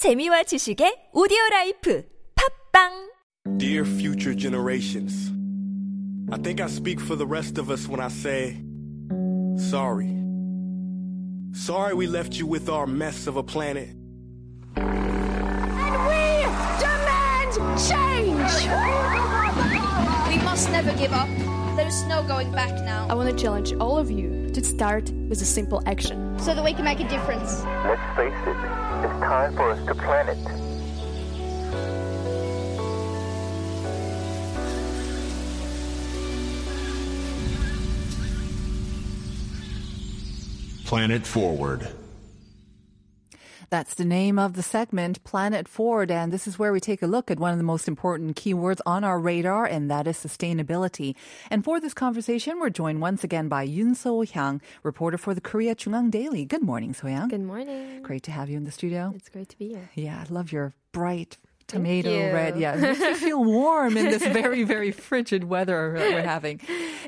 재미와 지식의 오디오 라이프 팝빵 Dear future generations, I think I speak for the rest of us when I say, sorry. Sorry we left you with our mess of a planet. And we demand change! We must never give up. There's no going back now. I want to challenge all of you to start with a simple action. So that we can make a difference. Let's face it, it's time for us to plan it. Planet Forward. That's the name of the segment, Planet Forward. and this is where we take a look at one of the most important keywords on our radar, and that is sustainability. And for this conversation, we're joined once again by Yun So Hyang, reporter for the Korea JoongAng Daily. Good morning, So Hyang. Good morning. Great to have you in the studio. It's great to be here. Yeah, I love your bright tomato red. Yeah, it makes you feel warm in this very, very frigid weather that we're having.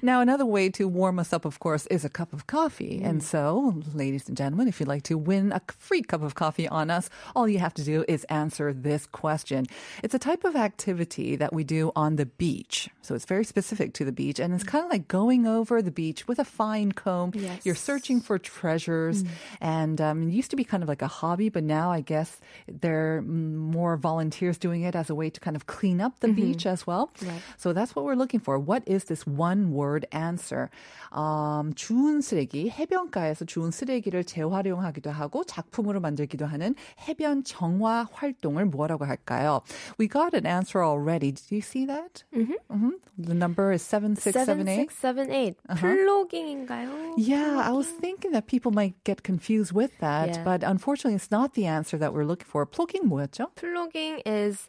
Now, another way to warm us up, of course, is a cup of coffee. Mm. And so, ladies and gentlemen, if you'd like to win a free cup of coffee on us, all you have to do is answer this question. It's a type of activity that we do on the beach. So it's very specific to the beach. And it's kind of like going over the beach with a fine comb. Yes. You're searching for treasures. Mm. And um, it used to be kind of like a hobby, but now I guess there are mm, more volunteers others doing it as a way to kind of clean up the mm-hmm. beach as well. Right. So that's what we're looking for. What is this one word answer? Um, 주운 쓰레기, 해변가에서 주운 쓰레기를 재활용하기도 하고 작품으로 만들기도 하는 해변 정화 활동을 뭐라고 할까요? We got an answer already. Did you see that? Mm-hmm. Mm-hmm. The number is 7678. 7678. Uh-huh. Plogging인가요? Yeah, I was thinking that people might get confused with that, yeah. but unfortunately it's not the answer that we're looking for. Plogging 뭐였죠? Plogging is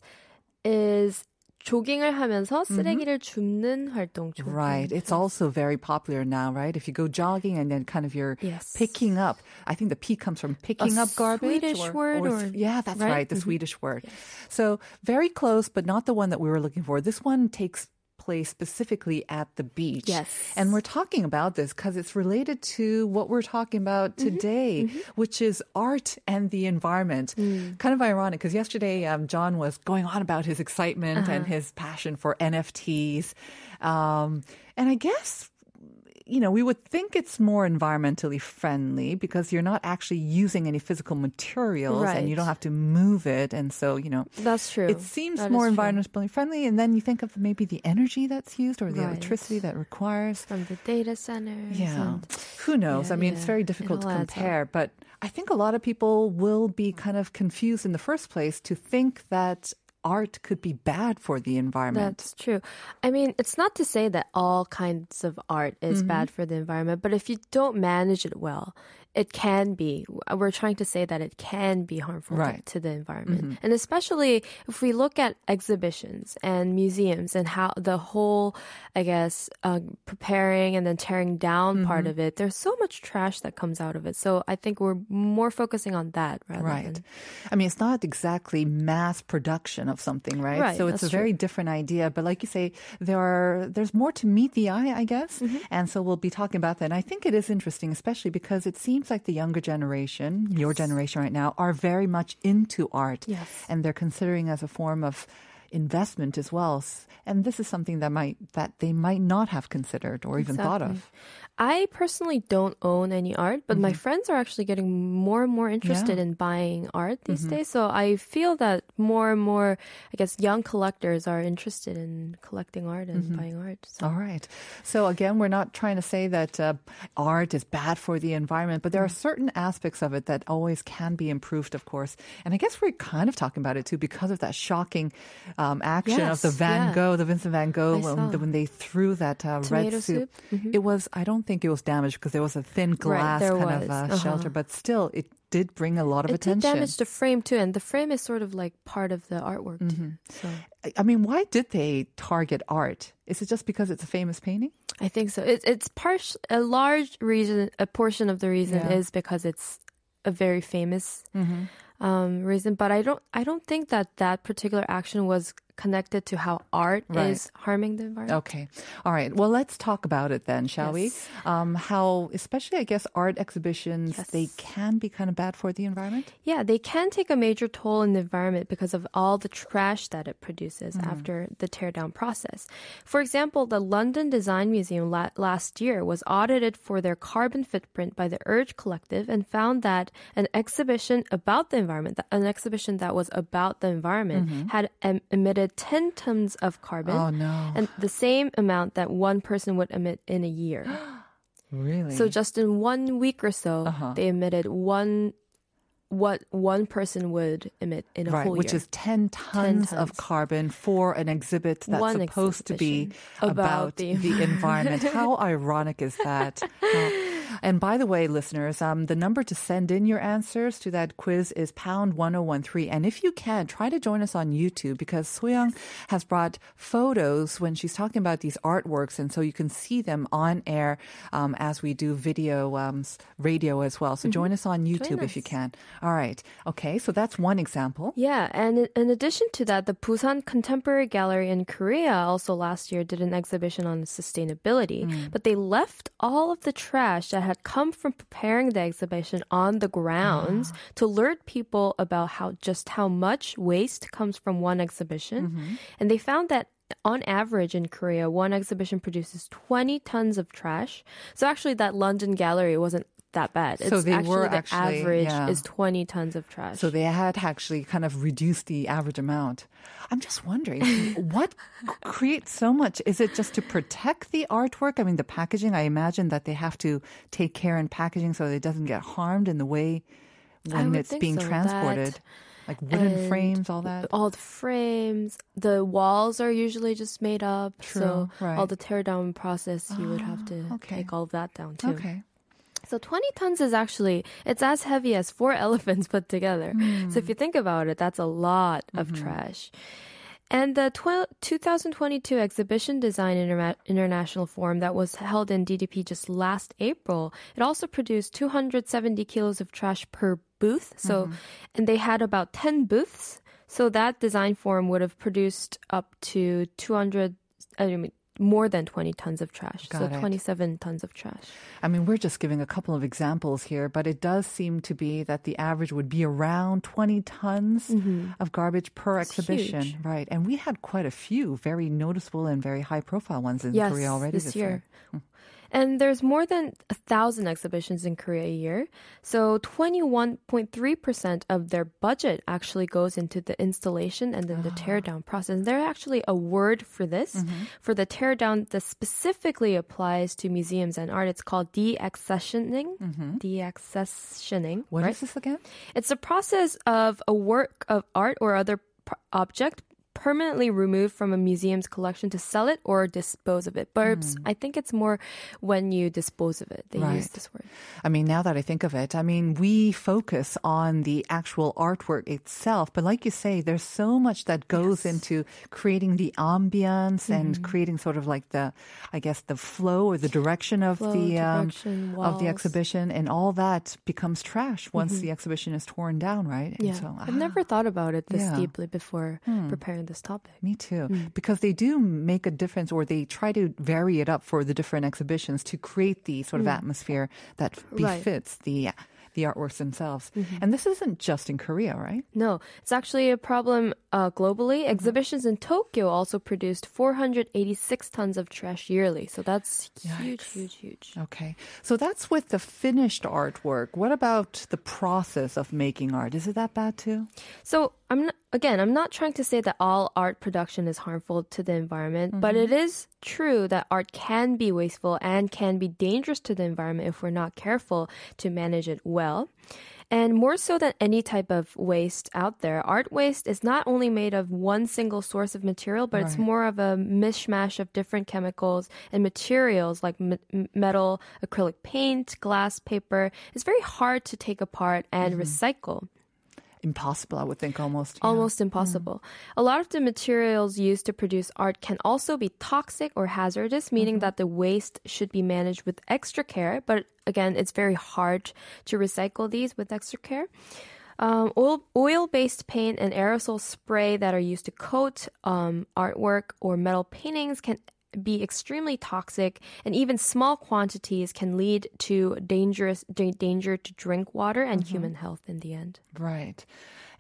is 조깅을 하면서 쓰레기를 줍는 활동. 조깅. Mm-hmm. Right. It's also very popular now, right? If you go jogging and then kind of you're Yes. picking up, I think the P comes from picking A up garbage. Swedish word or- yeah, that's right, right? the Mhm. Swedish word. So very close, but not the one that we were looking for. This one takes place specifically at the beach. Yes. And we're talking about this because it's related to what we're talking about Mm-hmm. today, which is art and the environment. Mm. Kind of ironic because yesterday um, John was going on about his excitement and Uh-huh. his passion for NFTs. Um, and I guess, you know, we would think it's more environmentally friendly because you're not actually using any physical materials and you don't have to move it. And so, you know, That's true. it seems That more is true. environmentally friendly. And then you think of maybe the energy that's used or the Right. electricity that requires. from the data centers. Yeah. Who knows? I Yeah, mean, it's yeah. very It difficult to all adds up. compare, but I think a lot of people will be kind of confused in the first place to think that art could be bad for the environment. That's true. I mean, it's not to say that all kinds of art is Mm-hmm. bad for the environment, but if you don't manage it well, it can be. We're trying to say that it can be harmful to- Right. Mm-hmm. to, the environment. And especially if we look at exhibitions and museums and how the whole, I guess, uh, preparing and then tearing down Mm-hmm. part of it, there's so much trash that comes out of it. So I think we're more focusing on that rather Right. than. I mean, it's not exactly mass production of something, right? Right, so it's a that's very different idea. But like you say, there are there's more to meet the eye, I guess. Mm-hmm. And so we'll be talking about that. And I think it is interesting, especially because it seems like the younger generation, your generation right now, are very much into art. Yes. And they're considering as a form of investment as well. And this is something that might that they might not have considered or even thought of. I personally don't own any art, but my friends are actually getting more and more interested Mm-hmm. Yeah. Mm-hmm. in buying art these days. So I feel that more and more, I guess, young collectors are interested in collecting art and Mm-hmm. buying art. So. All right. So again, we're not trying to say that uh, art is bad for the environment, but there are certain aspects of it that always can be improved, of course. And I guess we're kind of talking about it too because of that shocking um, action of the Van yeah. Gogh, the Vincent Van Gogh, when, when they threw that uh, red soup. soup? Mhm. It was. I don't think it was damaged because there was a thin glass there kind of was. uh, Uh-huh. shelter, but still, it did bring a lot of attention. It did damage the frame too, and the frame is sort of like part of the artwork. Mm-hmm. Too. So I- I mean, why did they target art? Is it just because it's a famous painting? I think so. It, it's part a large reason, a portion of the reason Yeah. is because it's a very famous Mm-hmm. um, reason. But I don't, I don't think that that particular action was connected to how art Right. is harming the environment. Okay. All right. Well, let's talk about it then, shall Yes. we? Um, how, especially, I guess, art exhibitions, Yes. they can be kind of bad for the environment. Yeah, they can take a major toll in the environment because of all the trash that it produces Mm-hmm. after the teardown process. For example, the London Design Museum la- last year was audited for their carbon footprint by the Urge Collective and found that an exhibition about the environment, an exhibition that was about the environment, had em- emitted 10 tons of carbon. Oh, no. And the same amount that one person would emit in a year. Really? So just in one week or so, Uh-huh. they emitted one what one person would emit in a right, whole year. which is 10 tons, of tons. carbon for an exhibit that's One supposed to be about, about the the environment. How ironic is that? How- and by the way, listeners, um, the number to send in your answers to that quiz is pound 1013. And if you can, try to join us on YouTube because Soyoung has brought photos when she's talking about these artworks. And so you can see them on air um, as we do video, um, radio as well. So join us on YouTube if you can. All right. Okay. So that's one example. Yeah, and in- in addition to that, the Busan Contemporary Gallery in Korea also last year did an exhibition on sustainability, Mm. but they left all of the trash that had come from preparing the exhibition on the grounds Ah. to alert people about how just how much waste comes from one exhibition. Mm-hmm. And they found that on average in Korea, one exhibition produces 20 tons of trash. So actually that London gallery wasn't that bad. So It's they actually were the actually- average yeah. is 20 tons of trash. So they had actually kind of reduced the average amount. I'm just wondering, what creates so much? Is it just to protect the artwork? I mean, the packaging, I imagine that they have to take care in packaging so that it doesn't get harmed in the way when it's being so, transported. Like wooden frames, all that. all the frames, the walls are usually just made up. True, so right. all the tear down process, you would have ah, to okay. take all of that down too. Okay. So 20 tons is actually it's as heavy as four elephants put together. So if hmm. you think about it, that's a lot of mm-hmm. trash. And the tw- 2022 Exhibition Design Interma- International Forum that was held in DDP just last April, it also produced 270 kilos of trash per booth. So, mm-hmm. and they had about 10 booths. So that design forum would have produced up to 200, I mean, more than 20 tons of trash. so it. 27 tons of trash. I mean, we're just giving a couple of examples here, but it does seem to be that the average would be around 20 tons mm-hmm. of garbage per exhibition. huge. Right. And we had quite a few very noticeable and very high profile ones in yes, Korea already this, year. Hmm. And there's more than a thousand exhibitions in Korea a year. So 21.3% of their budget actually goes into the installation and then the Ah. teardown process. And there's actually a word for this, Mm-hmm. for the teardown that specifically applies to museums and art. It's called deaccessioning. Deaccessioning. Mm-hmm. What is right? this again? It's a process of a work of art or other object permanently removed from a museum's collection to sell it or dispose of it. But it's- I think it's more when you dispose of it. They use Hmm. This word. I mean, now that I think of it, I mean, we focus on the actual artwork itself, but like you say, there's so much that goes into creating the ambience and Mm-hmm. creating sort of like the, I guess, the flow or the direction of Flow, the um, of the exhibition, and all that becomes trash once the exhibition is torn down, right? And Yeah. so, I've ah, never thought about it this Yeah. Deeply before preparing this topic. Me too. Mm. Because they do make a difference or they try to vary it up for the different exhibitions to create the sort of atmosphere that Mm. Right. befits the the artworks themselves. Mm-hmm. And this isn't just in Korea, right? No, it's actually a problem uh, globally. Mm-hmm. Exhibitions in Tokyo also produced 486 tons of trash yearly. So that's huge, huge, huge. Okay. So that's with the finished artwork. What about the process of making art? Is it that bad too? So I'm not, again, I'm not trying to say that all art production is harmful to the environment, but Mm-hmm. it is true that art can be wasteful and can be dangerous to the environment if we're not careful to manage it well. And more so than any type of waste out there, art waste is not only made of one single source of material, but it's more of a mishmash of different chemicals and materials like m- metal, acrylic paint, glass, paper. It's very hard to take apart and mm-hmm. recycle Impossible, I would think almost. yeah. almost impossible. A lot of the materials used to produce art can also be toxic or hazardous, meaning that the waste should be managed with extra care. But again, it's very hard to recycle these with extra care. Um, oil oil-based paint and aerosol spray that are used to coat um, artwork or metal paintings can be extremely toxic, and even small quantities can lead to dangerous da- danger to drink water and human health in the end. Right.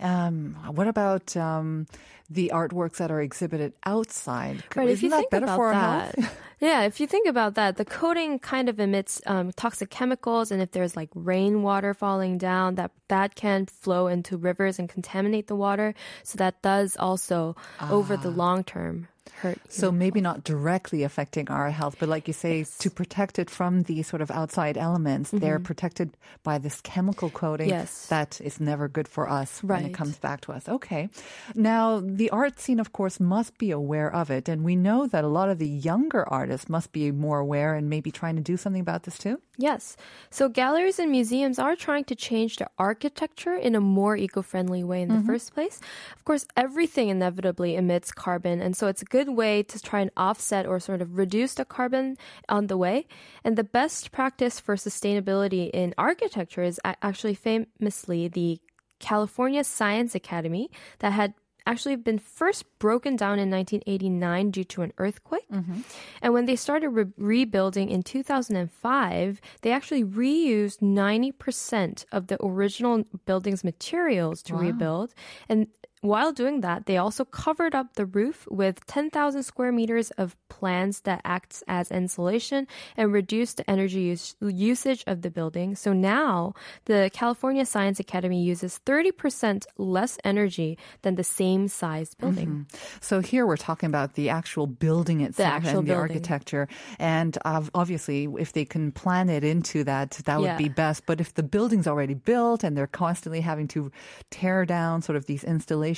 Um, what about um, the artworks that are exhibited outside? Right, if Isn't you that think better about for that, health? yeah, if you think about that, the coating kind of emits um, toxic chemicals, and if there's like rainwater falling down, that that can flow into rivers and contaminate the water. So that does also, over the long term, hurt. So maybe not directly affecting our health, but like you say, to protect it from the sort of outside elements, they're protected by this chemical coating Mm-hmm. Yes. that is never good for us when it comes back to us. Okay. Now, the art scene, of course, must be aware of it. And we know that a lot of the younger artists must be more aware and maybe trying to do something about this too. Yes. So galleries and museums are trying to change their architecture in a more eco-friendly way in the mm-hmm. first place. Of course, everything inevitably emits carbon, and so it's a good way to try and offset or sort of reduce the carbon on the way. And the best practice for sustainability in architecture is actually famously the California Science Academy that had actually been first broken down in 1989 due to an earthquake. Mm-hmm. And when they started re- rebuilding in 2005, they actually reused 90% of the original building's materials to rebuild. And while doing that, they also covered up the roof with 10,000 square meters of plants that acts as insulation and reduced the energy use- usage of the building. So now the California Science Academy uses 30% less energy than the same size building. So here we're talking about the actual building itself actual and the architecture. And uh, obviously, if they can plan it into that, that would Yeah. be best. But if the building's already built and they're constantly having to tear down sort of these installations,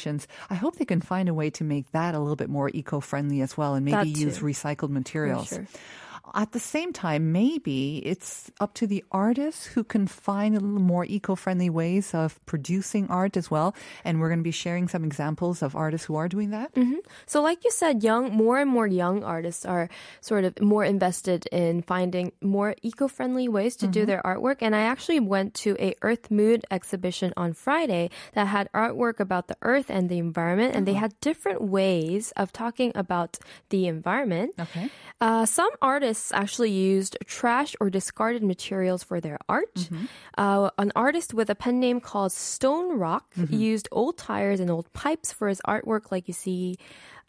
I hope they can find a way to make that a little bit more eco-friendly as well and maybe use recycled materials. sure. At the same time, maybe it's up to the artists who can find a little more eco-friendly ways of producing art as well. And we're going to be sharing some examples of artists who are doing that. Mm-hmm. So, like you said, young, more and more young artists are sort of more invested in finding more eco-friendly ways to do mm-hmm. their artwork. And I actually went to a Earth Mood exhibition on Friday that had artwork about the Earth and the environment, and they uh-huh. had different ways of talking about the environment. Okay. Uh, some artists actually used trash or discarded materials for their art. Uh, an artist with a pen name called Stone Rock used old tires and old pipes for his artwork, like you see.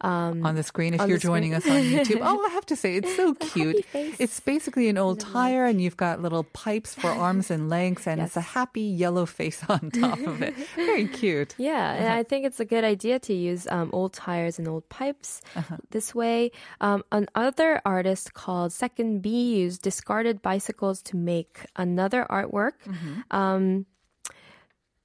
Um, on the screen if you're joining us on YouTube. Oh, I have to say, it's so cute. It's basically an old tire, and you've got little pipes for arms and legs, and it's a happy yellow face on top of it. Very cute. Yeah, and I think it's a good idea to use um, old tires and old pipes this way. Um, another artist called Second B used discarded bicycles to make another artwork. Um,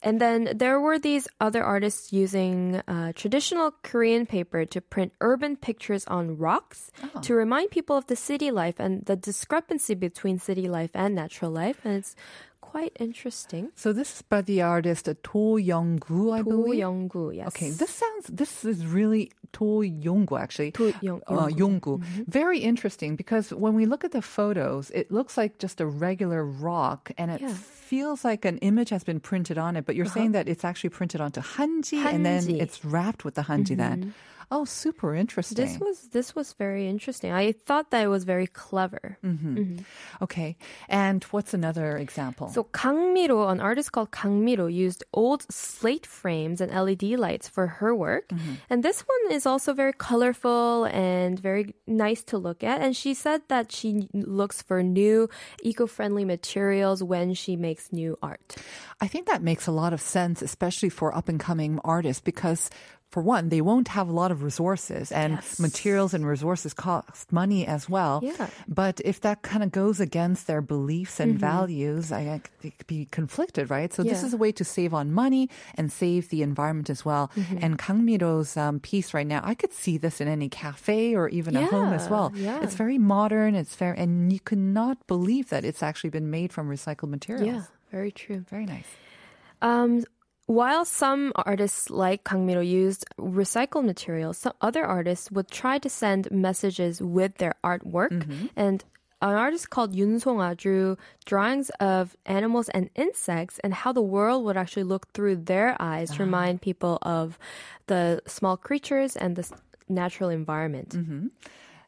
and then there were these other artists using uh, traditional Korean paper to print urban pictures on rocks to remind people of the city life and the discrepancy between city life and natural life. And it's quite interesting. So this is by the artist uh, To Young-gu, I believe. young gu yes. Okay, this sounds. This is really To Young-gu actually. To Young- Uh, Young-gu. Mm-hmm. Very interesting because when we look at the photos, it looks like just a regular rock, and it's Yeah. Uh-huh. feels like an image has been printed on it. But you're saying that it's actually printed onto hanji, and then it's wrapped with the hanji. Then, oh, super interesting. This was this was very interesting. I thought that it was very clever. Mm-hmm. Mm-hmm. okay, and what's another example? So Kangmiro, an artist called Kangmiro, used old slate frames and LED lights for her work. Mm-hmm. And this one is also very colorful and very nice to look at. And she said that she looks for new eco-friendly materials when she makes new art. I think that makes a lot of sense, especially for up and coming artists, because for one, they won't have a lot of resources and Yes. materials and resources cost money as well. Yeah. But if that kind of goes against their beliefs and Mm-hmm. values, I, I could be conflicted, right? So this is a way to save on money and save the environment as well. Mm-hmm. And Kang Miro's um, piece right now, I could see this in any cafe or even a home as well. yeah. It's very modern. It's very, and you cannot believe that it's actually been made from recycled materials. Yeah, very true. Very nice. Um, while some artists like Kang Miro used recycled materials, some other artists would try to send messages with their artwork. Mm-hmm. And an artist called Yun Song-ah drew drawings of animals and insects and how the world would actually look through their eyes to ah. remind people of the small creatures and the natural environment. Mm-hmm.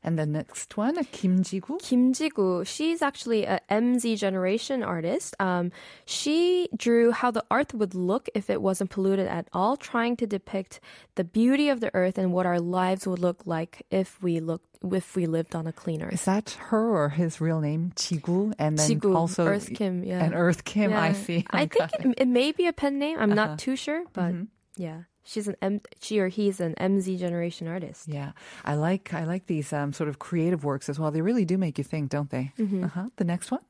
And the next one, Kim Ji-gu. Kim Ji-gu, she's actually a MZ generation artist. Um, she drew how the earth would look if it wasn't polluted at all, trying to depict the beauty of the earth and what our lives would look like if we looked if we lived on a clean earth. Is that her or his real name, Ji-gu? And then Ji-gu, also Earth Kim, yeah. And Earth Kim, I see. I think it, it may be a pen name. I'm Uh-huh. not too sure, but Mm-hmm. yeah, she's an M. She or he's an MZ generation artist. Yeah, I like I like these um, sort of creative works as well. They really do make you think, don't they? Mm-hmm. Uh-huh. The next one.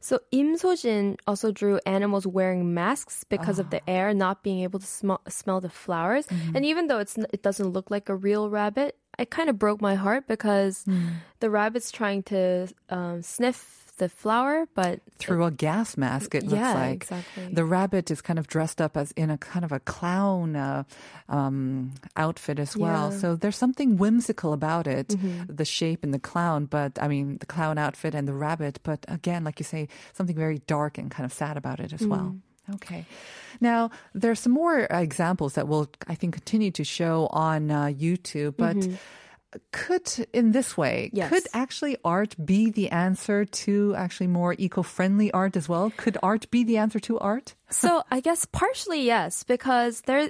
So Im Sojin also drew animals wearing masks because of Ah. the air not being able to sm- smell the flowers. Mm-hmm. And even though it's n- it doesn't look like a real rabbit, it kind of broke my heart because Hmm. the rabbit's trying to um, sniff the flower, but Through a gas mask, it looks like. exactly. The rabbit is kind of dressed up as in a kind of a clown uh, um, outfit as well. Yeah. So there's something whimsical about it, Mm-hmm. the shape and the clown, but I mean, the clown outfit and the rabbit. But again, like you say, something very dark and kind of sad about it as well. Mm. Okay. Now, there's some more uh, examples that we'll, I think, continue to show on uh, YouTube, but could, in this way. Yes. could actually art be the answer to actually more eco-friendly art as well? Could art be the answer to art? so I guess partially yes, because there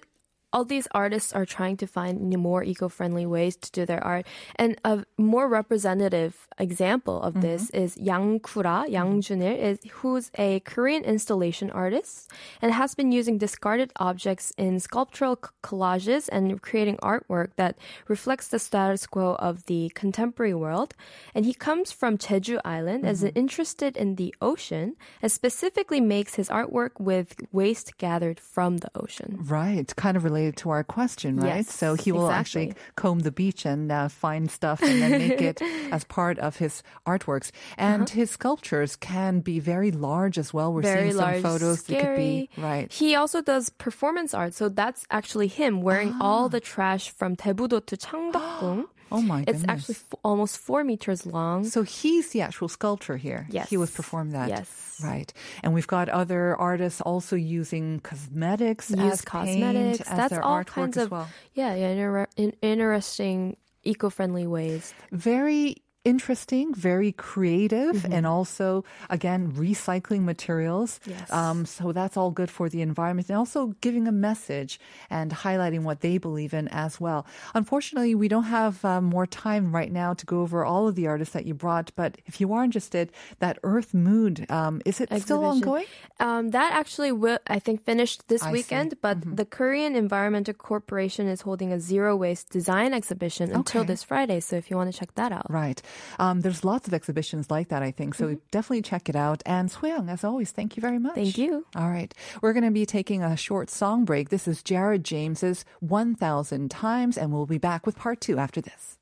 all these artists are trying to find more eco-friendly ways to do their art. And a more representative example of mm-hmm. this is Yang Kura, mm-hmm. Yang Junil, is who's a Korean installation artist and has been using discarded objects in sculptural collages and creating artwork that reflects the status quo of the contemporary world. And he comes from Jeju Island as mm-hmm. interested in the ocean and specifically makes his artwork with waste gathered from the ocean. Right, kind of related to our question, right? Yes, so he will actually comb the beach and uh, find stuff and then make it as part of his artworks. And his sculptures can be very large as well. We're Uh-huh. very seeing some large, photos. Scary. be right. He also does performance art, so that's actually him wearing all the trash from Daebudo to Changdeokgung. Oh my Goodness. It's actually f- almost four meters long. So he's the actual sculptor here. Yes. He was performed that. Yes. Right. And we've got other artists also using cosmetics Use as cosmetics. paint, as That's their all artwork kinds as of well. yeah, yeah, inter- in- interesting eco-friendly ways. Very interesting, very creative, Mm-hmm. and also, again, recycling materials. Yes. Um, so that's all good for the environment and also giving a message and highlighting what they believe in as well. Unfortunately, we don't have uh, more time right now to go over all of the artists that you brought, but if you are interested, that Earth Mood, um, is it still ongoing? Um, that actually will, I think, finished this I see. weekend. But the Korean Environmental Corporation is holding a zero waste design exhibition until this Friday. So if you want to check that out, Right. Um, there's lots of exhibitions like that, I think. So definitely check it out. And Suyang, as always, thank you very much. Thank you. All right. We're going to be taking a short song break. This is Jared James's 1000 Times, and we'll be back with part two after this.